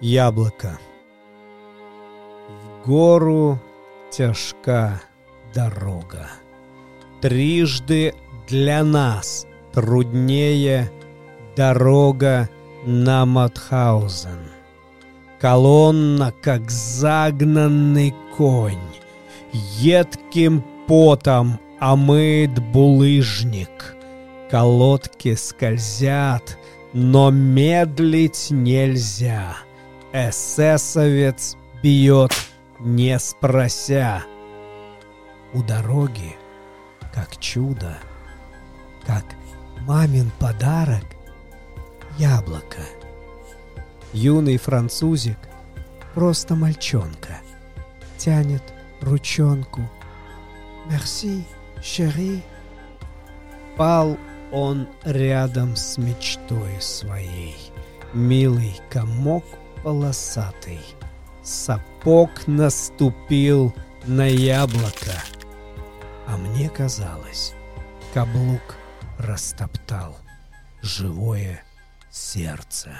Яблоко. В гору тяжка дорога. Трижды для нас труднее дорога на Матхаузен. Колонна, как загнанный конь, едким потом омыт булыжник. Колодки скользят, но медлить нельзя. Эсэсовец бьет, не спрося. У дороги, как чудо, как мамин подарок, яблоко. Юный французик, просто мальчонка, тянет ручонку. «Мерси, шери». Пал он рядом с мечтой своей, Милый комок полосатый. Сапог наступил на яблоко, А мне казалось, каблук растоптал живое сердце.